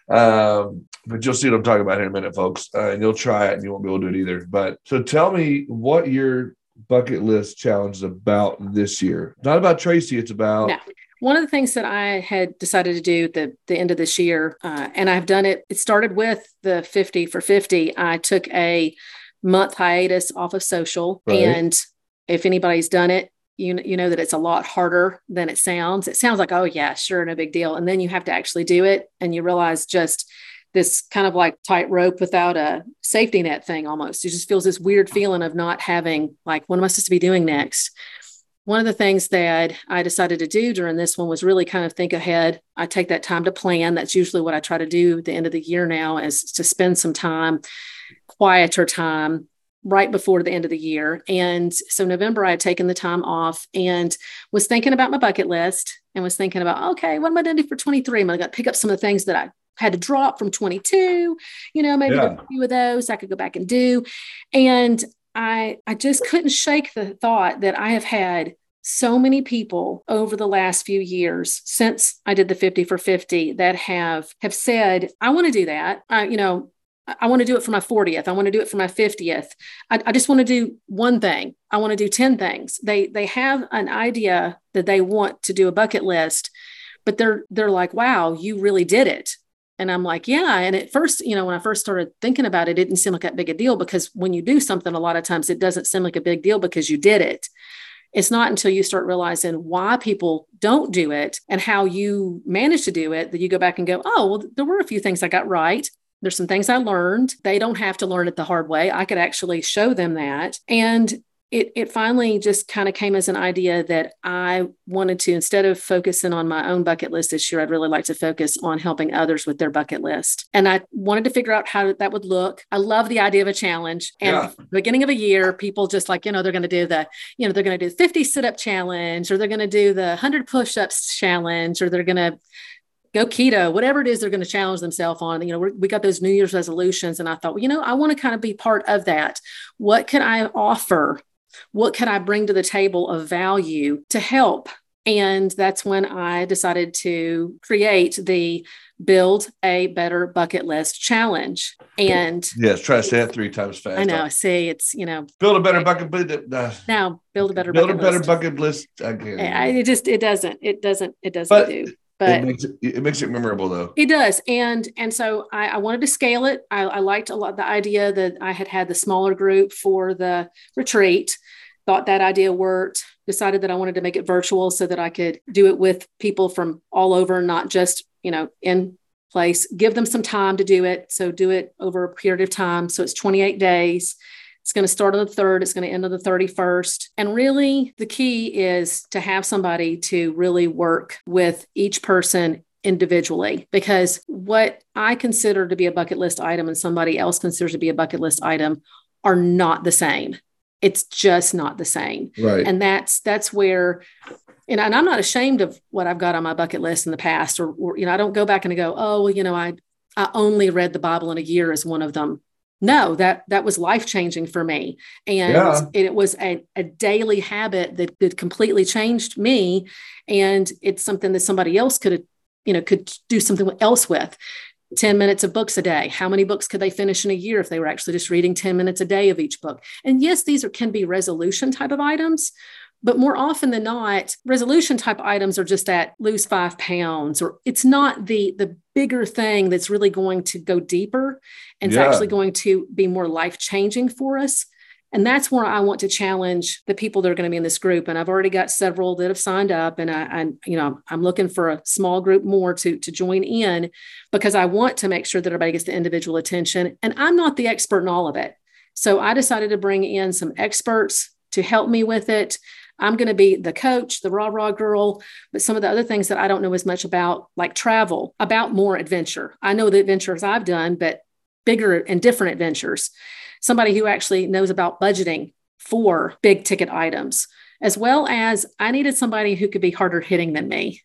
um, but you'll see what I'm talking about here in a minute, folks, uh, and you'll try it and you won't be able to do it either. But so tell me what your bucket list challenge is about this year. Not about Tracy, it's about. No. One of the things that I had decided to do at the, the end of this year, uh, and I've done it, it started with the 50 for 50. I took a month hiatus off of social right. and if anybody's done it, you, you know that it's a lot harder than it sounds. It sounds like, oh, yeah, sure, no big deal. And then you have to actually do it. And you realize just this kind of like tightrope without a safety net thing almost. It just feels this weird feeling of not having, like, what am I supposed to be doing next? One of the things that I decided to do during this one was really kind of think ahead. I take that time to plan. That's usually what I try to do at the end of the year now is to spend some time, quieter time, right before the end of the year. And so November, I had taken the time off and was thinking about my bucket list and was thinking about, okay, what am I going to do for 23? Am I'm going to pick up some of the things that I had to drop from 22, you know, maybe yeah. a few of those I could go back and do. And I, I just couldn't shake the thought that I have had so many people over the last few years since I did the 50 for 50 that have have said, I want to do that. I, you know, I want to do it for my 40th. I want to do it for my 50th. I, I just want to do one thing. I want to do 10 things. They they have an idea that they want to do a bucket list, but they're they're like, wow, you really did it. And I'm like, yeah. And at first, you know, when I first started thinking about it, it didn't seem like that big a deal because when you do something, a lot of times it doesn't seem like a big deal because you did it. It's not until you start realizing why people don't do it and how you manage to do it that you go back and go, oh, well, there were a few things I got right. There's some things I learned. They don't have to learn it the hard way. I could actually show them that. And it, it finally just kind of came as an idea that I wanted to, instead of focusing on my own bucket list this year, I'd really like to focus on helping others with their bucket list. And I wanted to figure out how that would look. I love the idea of a challenge. And yeah. beginning of a year, people just like, you know, they're going to do the, you know, they're going to do 50 sit up challenge or they're going to do the 100 push ups challenge or they're going to, go keto, whatever it is they're going to challenge themselves on. You know, we got those New Year's resolutions, and I thought, well, you know, I want to kind of be part of that. What can I offer what can I bring to the table of value to help? And that's when I decided to create the build a better bucket list challenge. And yes, try to say it three times fast. I know. I see, it's you know, build a better bucket list. Uh, now, build a better build bucket a better list. bucket list. Again, it just it doesn't it doesn't it doesn't but do but it makes it, it, makes it memorable though it does and and so I, I, wanted to scale it I, I liked a lot the idea that i had had the smaller group for the retreat thought that idea worked, decided that I wanted to make it virtual so that I could do it with people from all over, not just, you know, in place, give them some time to do it. So do it over a period of time. So it's 28 days. It's going to start on the third, it's going to end on the 31st. And really, the key is to have somebody to really work with each person individually because what I consider to be a bucket list item and somebody else considers to be a bucket list item are not the same. It's just not the same. Right. And that's that's where and, and i'm not ashamed of what i've got on my bucket list in the past or, or you know i don't go back and go oh well you know i i only read the bible in a year as one of them no that that was life changing for me and yeah. it, it, was a, a daily habit that, that completely changed me and it's something that somebody else could you know could do something else with 10 minutes of books a day. How many books could they finish in a year if they were actually just reading 10 minutes a day of each book? And yes, these are, can be resolution type of items, but more often than not, resolution type items are just that lose five pounds, or it's not the the bigger thing that's really going to go deeper and yeah. it's actually going to be more life changing for us. And that's where I want to challenge the people that are going to be in this group. And I've already got several that have signed up, and I, I, you know, I'm looking for a small group more to to join in because I want to make sure that everybody gets the individual attention. And I'm not the expert in all of it, so I decided to bring in some experts to help me with it. I'm going to be the coach, the rah rah girl, but some of the other things that I don't know as much about, like travel, about more adventure. I know the adventures I've done, but bigger and different adventures somebody who actually knows about budgeting for big ticket items, as well as I needed somebody who could be harder hitting than me.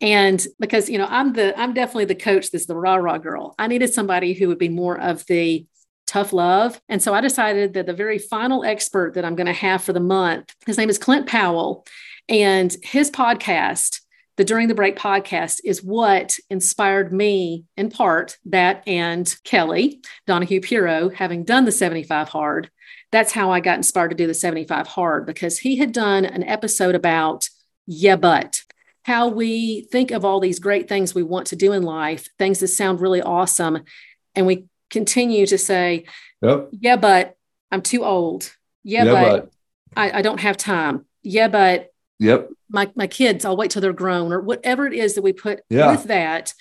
And because, you know, I'm the, I'm definitely the coach that's the rah rah girl. I needed somebody who would be more of the tough love. And so I decided that the very final expert that I'm going to have for the month, his name is Clint Powell. And his podcast the During the Break podcast is what inspired me in part, that and Kelly Donahue Puro having done the 75 hard. That's how I got inspired to do the 75 hard because he had done an episode about, yeah, but how we think of all these great things we want to do in life, things that sound really awesome. And we continue to say, yep. yeah, but I'm too old. Yeah, yeah but, but. I, I don't have time. Yeah, but Yep. My my kids, I'll wait till they're grown or whatever it is that we put yeah. with that.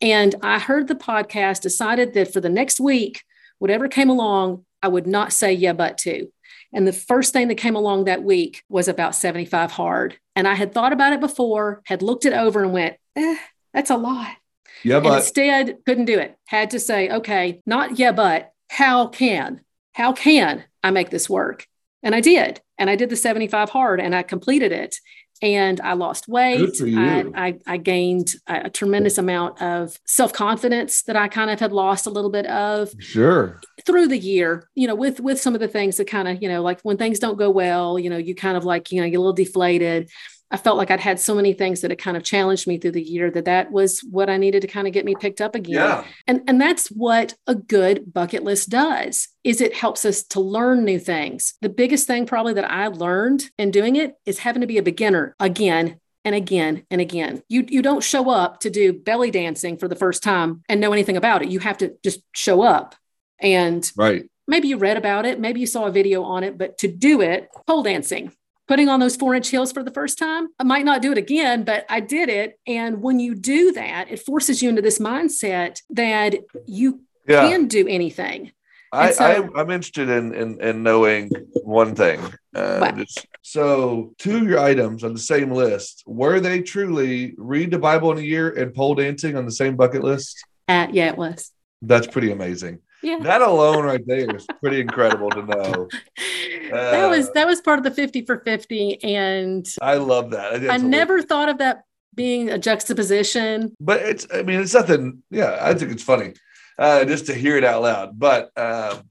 And I heard the podcast, decided that for the next week, whatever came along, I would not say yeah, but to. And the first thing that came along that week was about 75 hard. And I had thought about it before, had looked it over and went, eh, that's a lot. Yeah, but instead couldn't do it. Had to say, okay, not yeah, but how can, how can I make this work? And I did. And I did the 75 hard and I completed it. And I lost weight. I, I, I, gained a, a tremendous amount of self confidence that I kind of had lost a little bit of. Sure. Through the year, you know, with with some of the things that kind of, you know, like when things don't go well, you know, you kind of like, you know, get a little deflated. I felt like I'd had so many things that had kind of challenged me through the year that that was what I needed to kind of get me picked up again. Yeah. And and that's what a good bucket list does. Is it helps us to learn new things. The biggest thing probably that I learned in doing it is having to be a beginner again and again and again. You you don't show up to do belly dancing for the first time and know anything about it. You have to just show up and right. Maybe you read about it, maybe you saw a video on it, but to do it, pole dancing, putting on those four inch heels for the first time. I might not do it again, but I did it. And when you do that, it forces you into this mindset that you yeah. can do anything. I, so, I am interested in, in in knowing one thing. Uh, so two of your items on the same list were they truly read the Bible in a year and pole dancing on the same bucket list? Uh, yeah, it was. That's pretty amazing. Yeah. That alone right there is pretty incredible to know. Uh, that was that was part of the 50 for 50 and I love that. I, I never thought of that being a juxtaposition. But it's I mean it's nothing yeah, I think it's funny. Uh, just to hear it out loud. But um,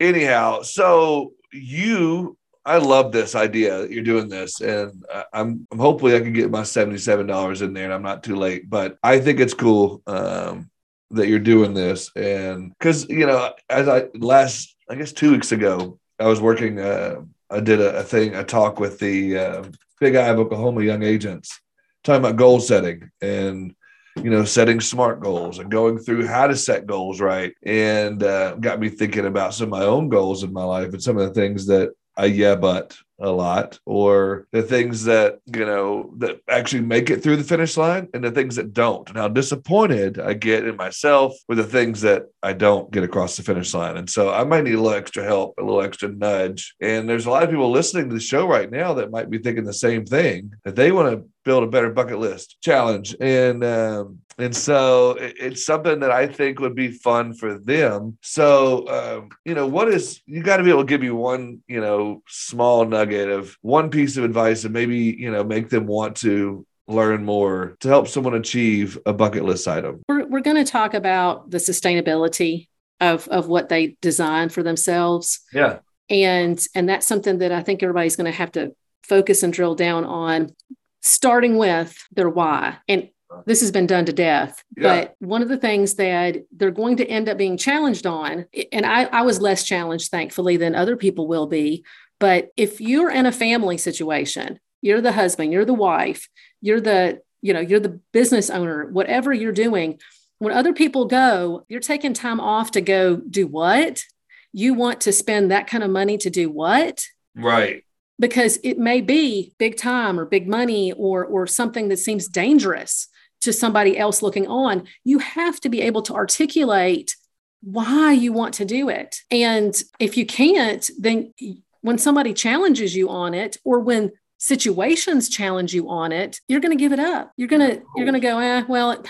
anyhow, so you I love this idea that you're doing this, and I'm, I'm hopefully I can get my seventy seven dollars in there, and I'm not too late. But I think it's cool. Um, that you're doing this. And because you know as i last i guess two weeks ago i was working uh, i did a, a, thing a talk with the uh, Big I of oklahoma young agents talking about goal setting and you know setting smart goals and going through how to set goals right. And uh, got me thinking about some of my own goals in my life and some of the things that i yeah but a lot or the things that you know that actually make it through the finish line and the things that don't. And how disappointed i get in myself with the things that i don't get across the finish line. And so i might need a little extra help a little extra nudge. And there's a lot of people listening to the show right now that might be thinking the same thing that they want to build a better bucket list challenge and um, and so it's something that I think would be fun for them. So, um, you know, what is you got to be able to give you one, you know, small nugget of one piece of advice and maybe, you know, make them want to learn more to help someone achieve a bucket list item. We're, we're going to talk about the sustainability of, of what they design for themselves. Yeah. And, and that's something that I think everybody's going to have to focus and drill down on starting with their why. And this has been done to death. Yeah. But one of the things that they're going to end up being challenged on, and I, I was less challenged, thankfully, than other people will be. But if you're in a family situation, you're the husband, you're the wife, you're the, you know, you're the business owner, whatever you're doing, when other people go, you're taking time off to go do what? You want to spend that kind of money to do what? Right because it may be big time or big money or or something that seems dangerous to somebody else looking on, you have to be able to articulate why you want to do it. And if you can't, then when somebody challenges you on it or when situations challenge you on it, you're going to give it up. You're going to you're going to go, "Eh, well,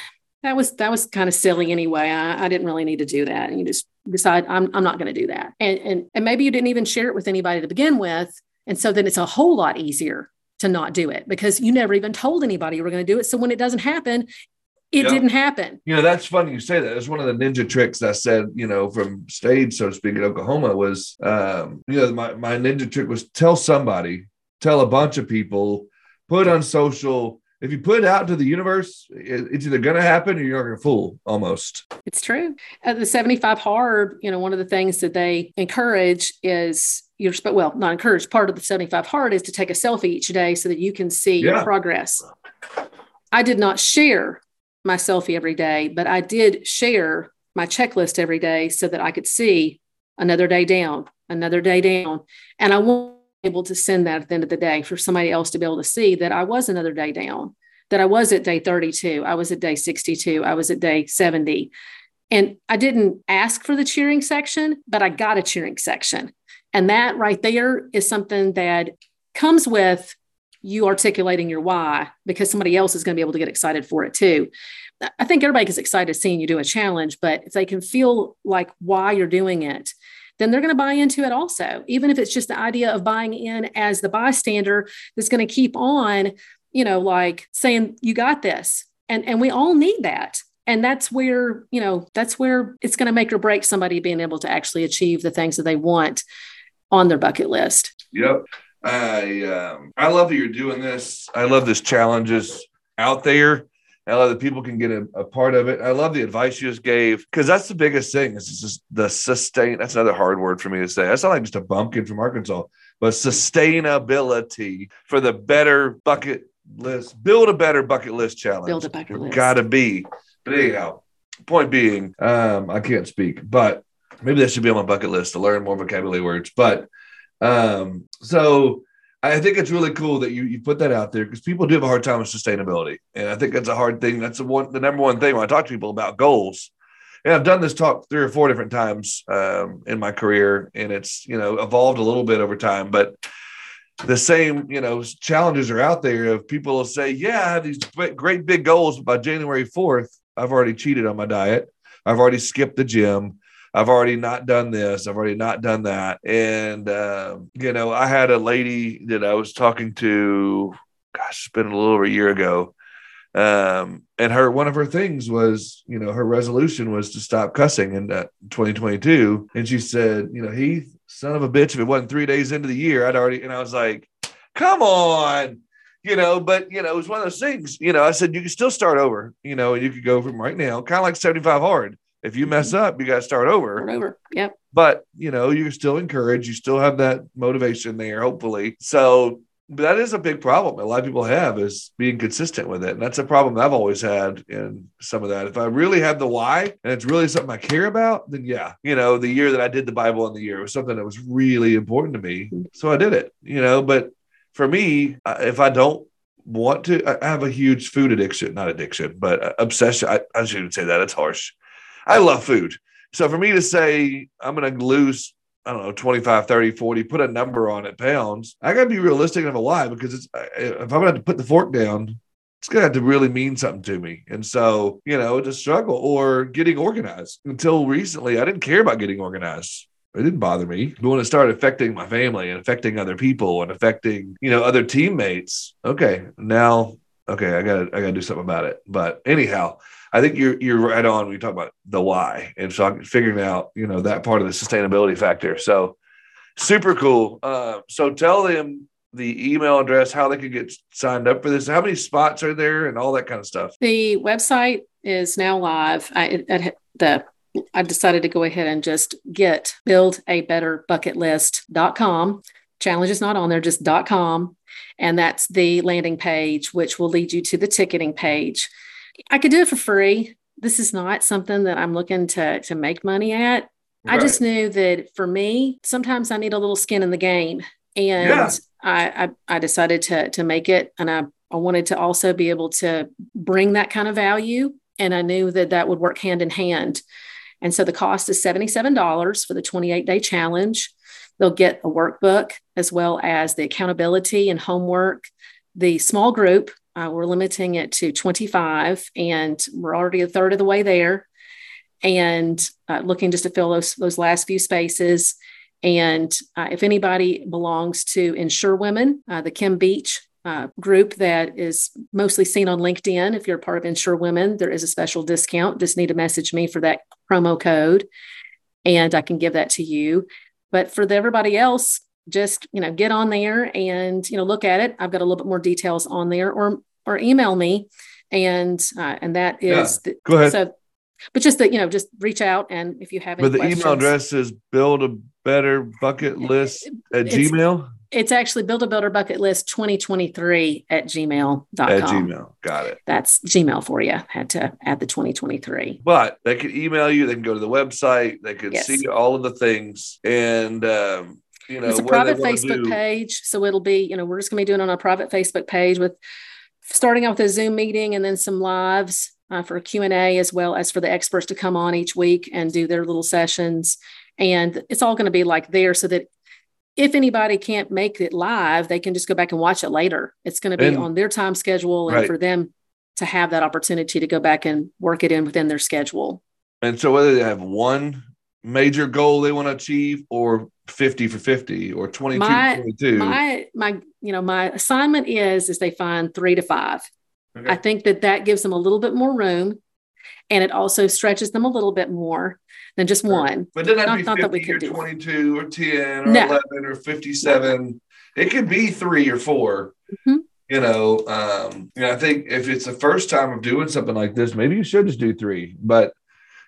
that was that was kind of silly anyway. I, I didn't really need to do that." And you just decide I'm I'm not going to do that. And and and maybe you didn't even share it with anybody to begin with, and so then it's a whole lot easier to not do it because you never even told anybody you were going to do it. So when it doesn't happen, it yep. didn't happen. You know, that's funny you say that. It's one of the ninja tricks I said, you know, from stage, so to speak, in Oklahoma was, um, you know, my, my ninja trick was tell somebody, tell a bunch of people, put on social. If you put it out to the universe, it's either going to happen or you're not going to fool almost. It's true. At the 75 hard, you know, one of the things that they encourage is you're well not encouraged part of the 75 hard is to take a selfie each day so that you can see yeah. your progress i did not share my selfie every day but i did share my checklist every day so that i could see another day down another day down and i was able to send that at the end of the day for somebody else to be able to see that i was another day down that i was at day 32 i was at day 62 i was at day 70 and I didn't ask for the cheering section, but I got a cheering section. And that right there is something that comes with you articulating your why because somebody else is going to be able to get excited for it too. I think everybody gets excited seeing you do a challenge, but if they can feel like why you're doing it, then they're going to buy into it also. Even if it's just the idea of buying in as the bystander that's going to keep on, you know, like saying, you got this. And, and we all need that. And that's where you know that's where it's going to make or break somebody being able to actually achieve the things that they want on their bucket list. Yep. I um, i love that you're doing this. I love this challenges out there I love that people can get a, a, part of it. I love the advice you just gave because that's the biggest thing. Is just the sustain. That's another hard word for me to say. That's not like just a bumpkin from Arkansas, but sustainability for the better bucket list. Build a better bucket list challenge. Build a bucket list. Got to be but anyhow, point being, um, I can't speak, but maybe that should be on my bucket list to learn more vocabulary words. But um, so I think it's really cool that you you put that out there because people do have a hard time with sustainability, and I think that's a hard thing. That's the one, the number one thing when I talk to people about goals and I've done this talk three or four different times um, in my career, and it's you know evolved a little bit over time, but the same you know challenges are out there of people will say, yeah, I have these great big goals, by January fourth, I've already cheated on my diet, I've already skipped the gym. I've already not done this. I've already not done that. And, um, you know, I had a lady that I was talking to, gosh, it's been a little over a year ago um, and her one of her things was, you know, her resolution was to stop cussing in uh, 2022. And she said, you know, Heath, son of a bitch, if it wasn't three days into the year, I'd already. And I was like, come on, you know. But you know, it was one of those things. You know, I said you can still start over. You know, and you could go from right now, kind of like 75 hard. If you mess mm-hmm. up, you got to start over. Start over. Yep. But you know, you're still encouraged. You still have that motivation there, hopefully. So but that is a big problem a lot of people have is being consistent with it and that's a problem i've always had in some of that if i really have the why and it's really something i care about then yeah you know the year that i did the bible in the year was something that was really important to me so i did it you know but for me if i don't want to i have a huge food addiction not addiction but uh, obsession i, I shouldn't say that it's harsh i love food so for me to say i'm going to lose I don't know, 25, 30, 40, put a number on it, pounds. I got to be realistic of a why because it's, if I'm going to put the fork down, it's going to have to really mean something to me. And so, you know, it's a struggle or getting organized. Until recently, I didn't care about getting organized. It didn't bother me. But when it started affecting my family and affecting other people and affecting, you know, other teammates, okay, now, okay, I got to, I got to do something about it. But anyhow, I think you're you're right on when you talk about the why, and so I'm figuring out you know that part of the sustainability factor. So super cool. Uh, so tell them the email address, how they can get signed up for this, how many spots are there, and all that kind of stuff. The website is now live. I the I decided to go ahead and just get build a better bucket list.com. Challenge is not on there, just .com. And that's the landing page, which will lead you to the ticketing page. I could do it for free. This is not something that I'm looking to to make money at. Right. I just knew that for me, sometimes I need a little skin in the game, and yeah. I, I I decided to to make it, and I I wanted to also be able to bring that kind of value, and I knew that that would work hand in hand. And so the cost is $77 for the 28 day challenge. They'll get a workbook as well as the accountability and homework, the small group uh, we're limiting it to 25, and we're already a third of the way there. And uh, looking just to fill those those last few spaces. And uh, if anybody belongs to Insure Women, uh, the Kim Beach uh, group that is mostly seen on LinkedIn, if you're a part of Insure Women, there is a special discount. Just need to message me for that promo code, and I can give that to you. But for the, everybody else, just you know get on there and you know look at it i've got a little bit more details on there or or email me and uh, and that is yeah. the, go ahead so but just that you know just reach out and if you have but the email address is build a better bucket list at it's, gmail it's actually build a better bucket list 2023 at gmail.com at gmail got it that's gmail for you had to add the 2023 but they can email you they can go to the website they can yes. see all of the things and um, you know, it's a private Facebook do. page. So it'll be, you know, we're just going to be doing on a private Facebook page with starting out with a Zoom meeting and then some lives uh, for Q&A as well as for the experts to come on each week and do their little sessions. And it's all going to be like there so that if anybody can't make it live, they can just go back and watch it later. It's going to be and, on their time schedule and right. for them to have that opportunity to go back and work it in within their schedule. And so whether they have one major goal they want to achieve or 50 for 50 or 22 my, 22 my my you know my assignment is is they find three to five. Okay. i think that that gives them a little bit more room and it also stretches them a little bit more than just one. But then that be not 50 or 22 or 10 or no. 11 or 57 it could be three or 4 mm-hmm. you know um you know i think if it's the first time of doing something like this maybe you should just do three but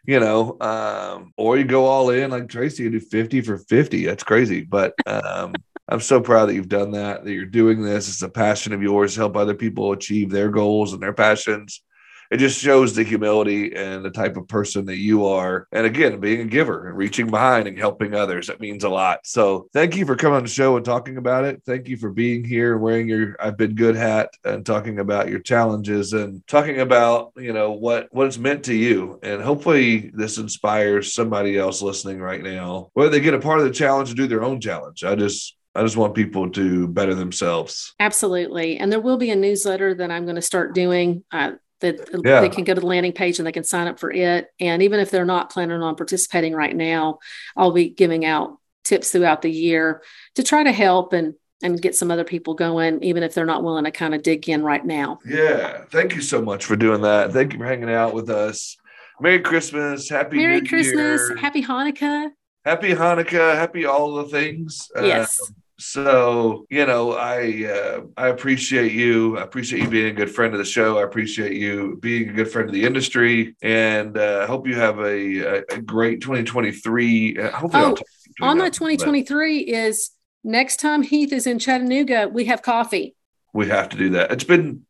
you know, um, or you go all in like Tracy, you do 50 for 50. That's crazy. But um, I'm so proud that you've done that, that you're doing this. It's a passion of yours, help other people achieve their goals and their passions. It just shows the humility and the type of person that you are. And again, being a giver and reaching behind and helping others, that means a lot. So thank you for coming on the show and talking about it. Thank you for being here wearing your I've been good hat and talking about your challenges and talking about, you know, what what it's meant to you. And hopefully this inspires somebody else listening right now, whether they get a part of the challenge or do their own challenge. I just I just want people to better themselves. Absolutely. And there will be a newsletter that I'm going to start doing. Uh, that yeah. they can go to the landing page and they can sign up for it. And even if they're not planning on participating right now, I'll be giving out tips throughout the year to try to help and and get some other people going, even if they're not willing to kind of dig in right now. Yeah. Thank you so much for doing that. Thank you for hanging out with us. Merry Christmas. Happy Merry New Christmas. Year. Happy Hanukkah. Happy Hanukkah. Happy all the things. Yes. Um, so you know, I uh, I appreciate you. I appreciate you being a good friend of the show. I appreciate you being a good friend of the industry, and uh, hope you have a, a, great 2023. Uh, hopefully, oh, on that 2023 but. is next time Heath is in Chattanooga, we have coffee. We have to do that. It's been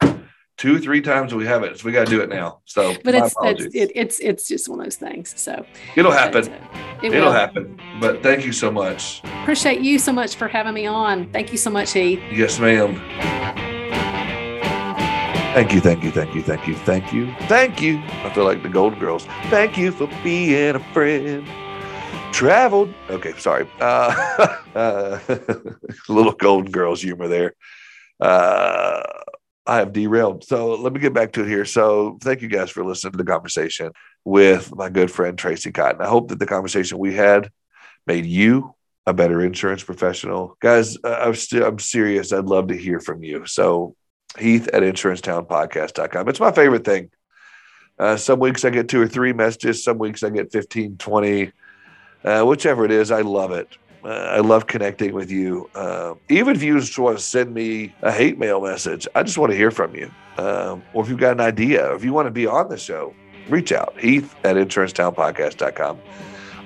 two, three times we have it. So we got to do it now. So, but it's it's, it, it's it's just one of those things. So it'll happen. It will happen. But thank you so much. Appreciate you so much for having me on. Thank you so much, Heath. Yes, ma'am. Thank you, thank you, thank you, thank you, thank you, thank you. I feel like the Golden Girls. Thank you for being a friend. Traveled. Okay, sorry. Uh, uh, little Golden Girls humor there. Uh, I have derailed. So let me get back to it here. So thank you guys for listening to the conversation with my good friend Tracy Cotton. I hope that the conversation we had made you a better insurance professional. Guys, I'm I'm serious. I'd love to hear from you. So Heath at insurancetownpodcast.com. It's my favorite thing. Uh, some weeks I get two or three messages. Some weeks I get 15, 20. Uh, whichever it is, I love it. Uh, I love connecting with you. Uh, even if you just want to send me a hate mail message, I just want to hear from you. Um, or if you've got an idea, or if you want to be on the show, reach out. Heath at insurancetownpodcast.com.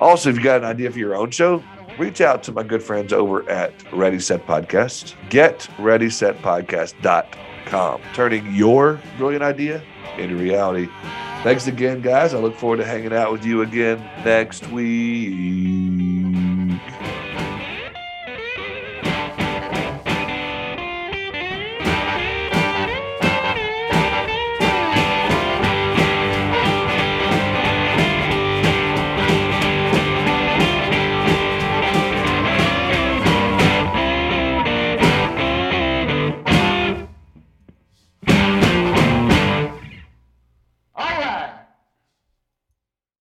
Also, if you've got an idea for your own show, reach out to my good friends over at Ready Set Podcast. Get ReadySetPodcast.com. Turning your brilliant idea into reality. Thanks again, guys. I look forward to hanging out with you again next week.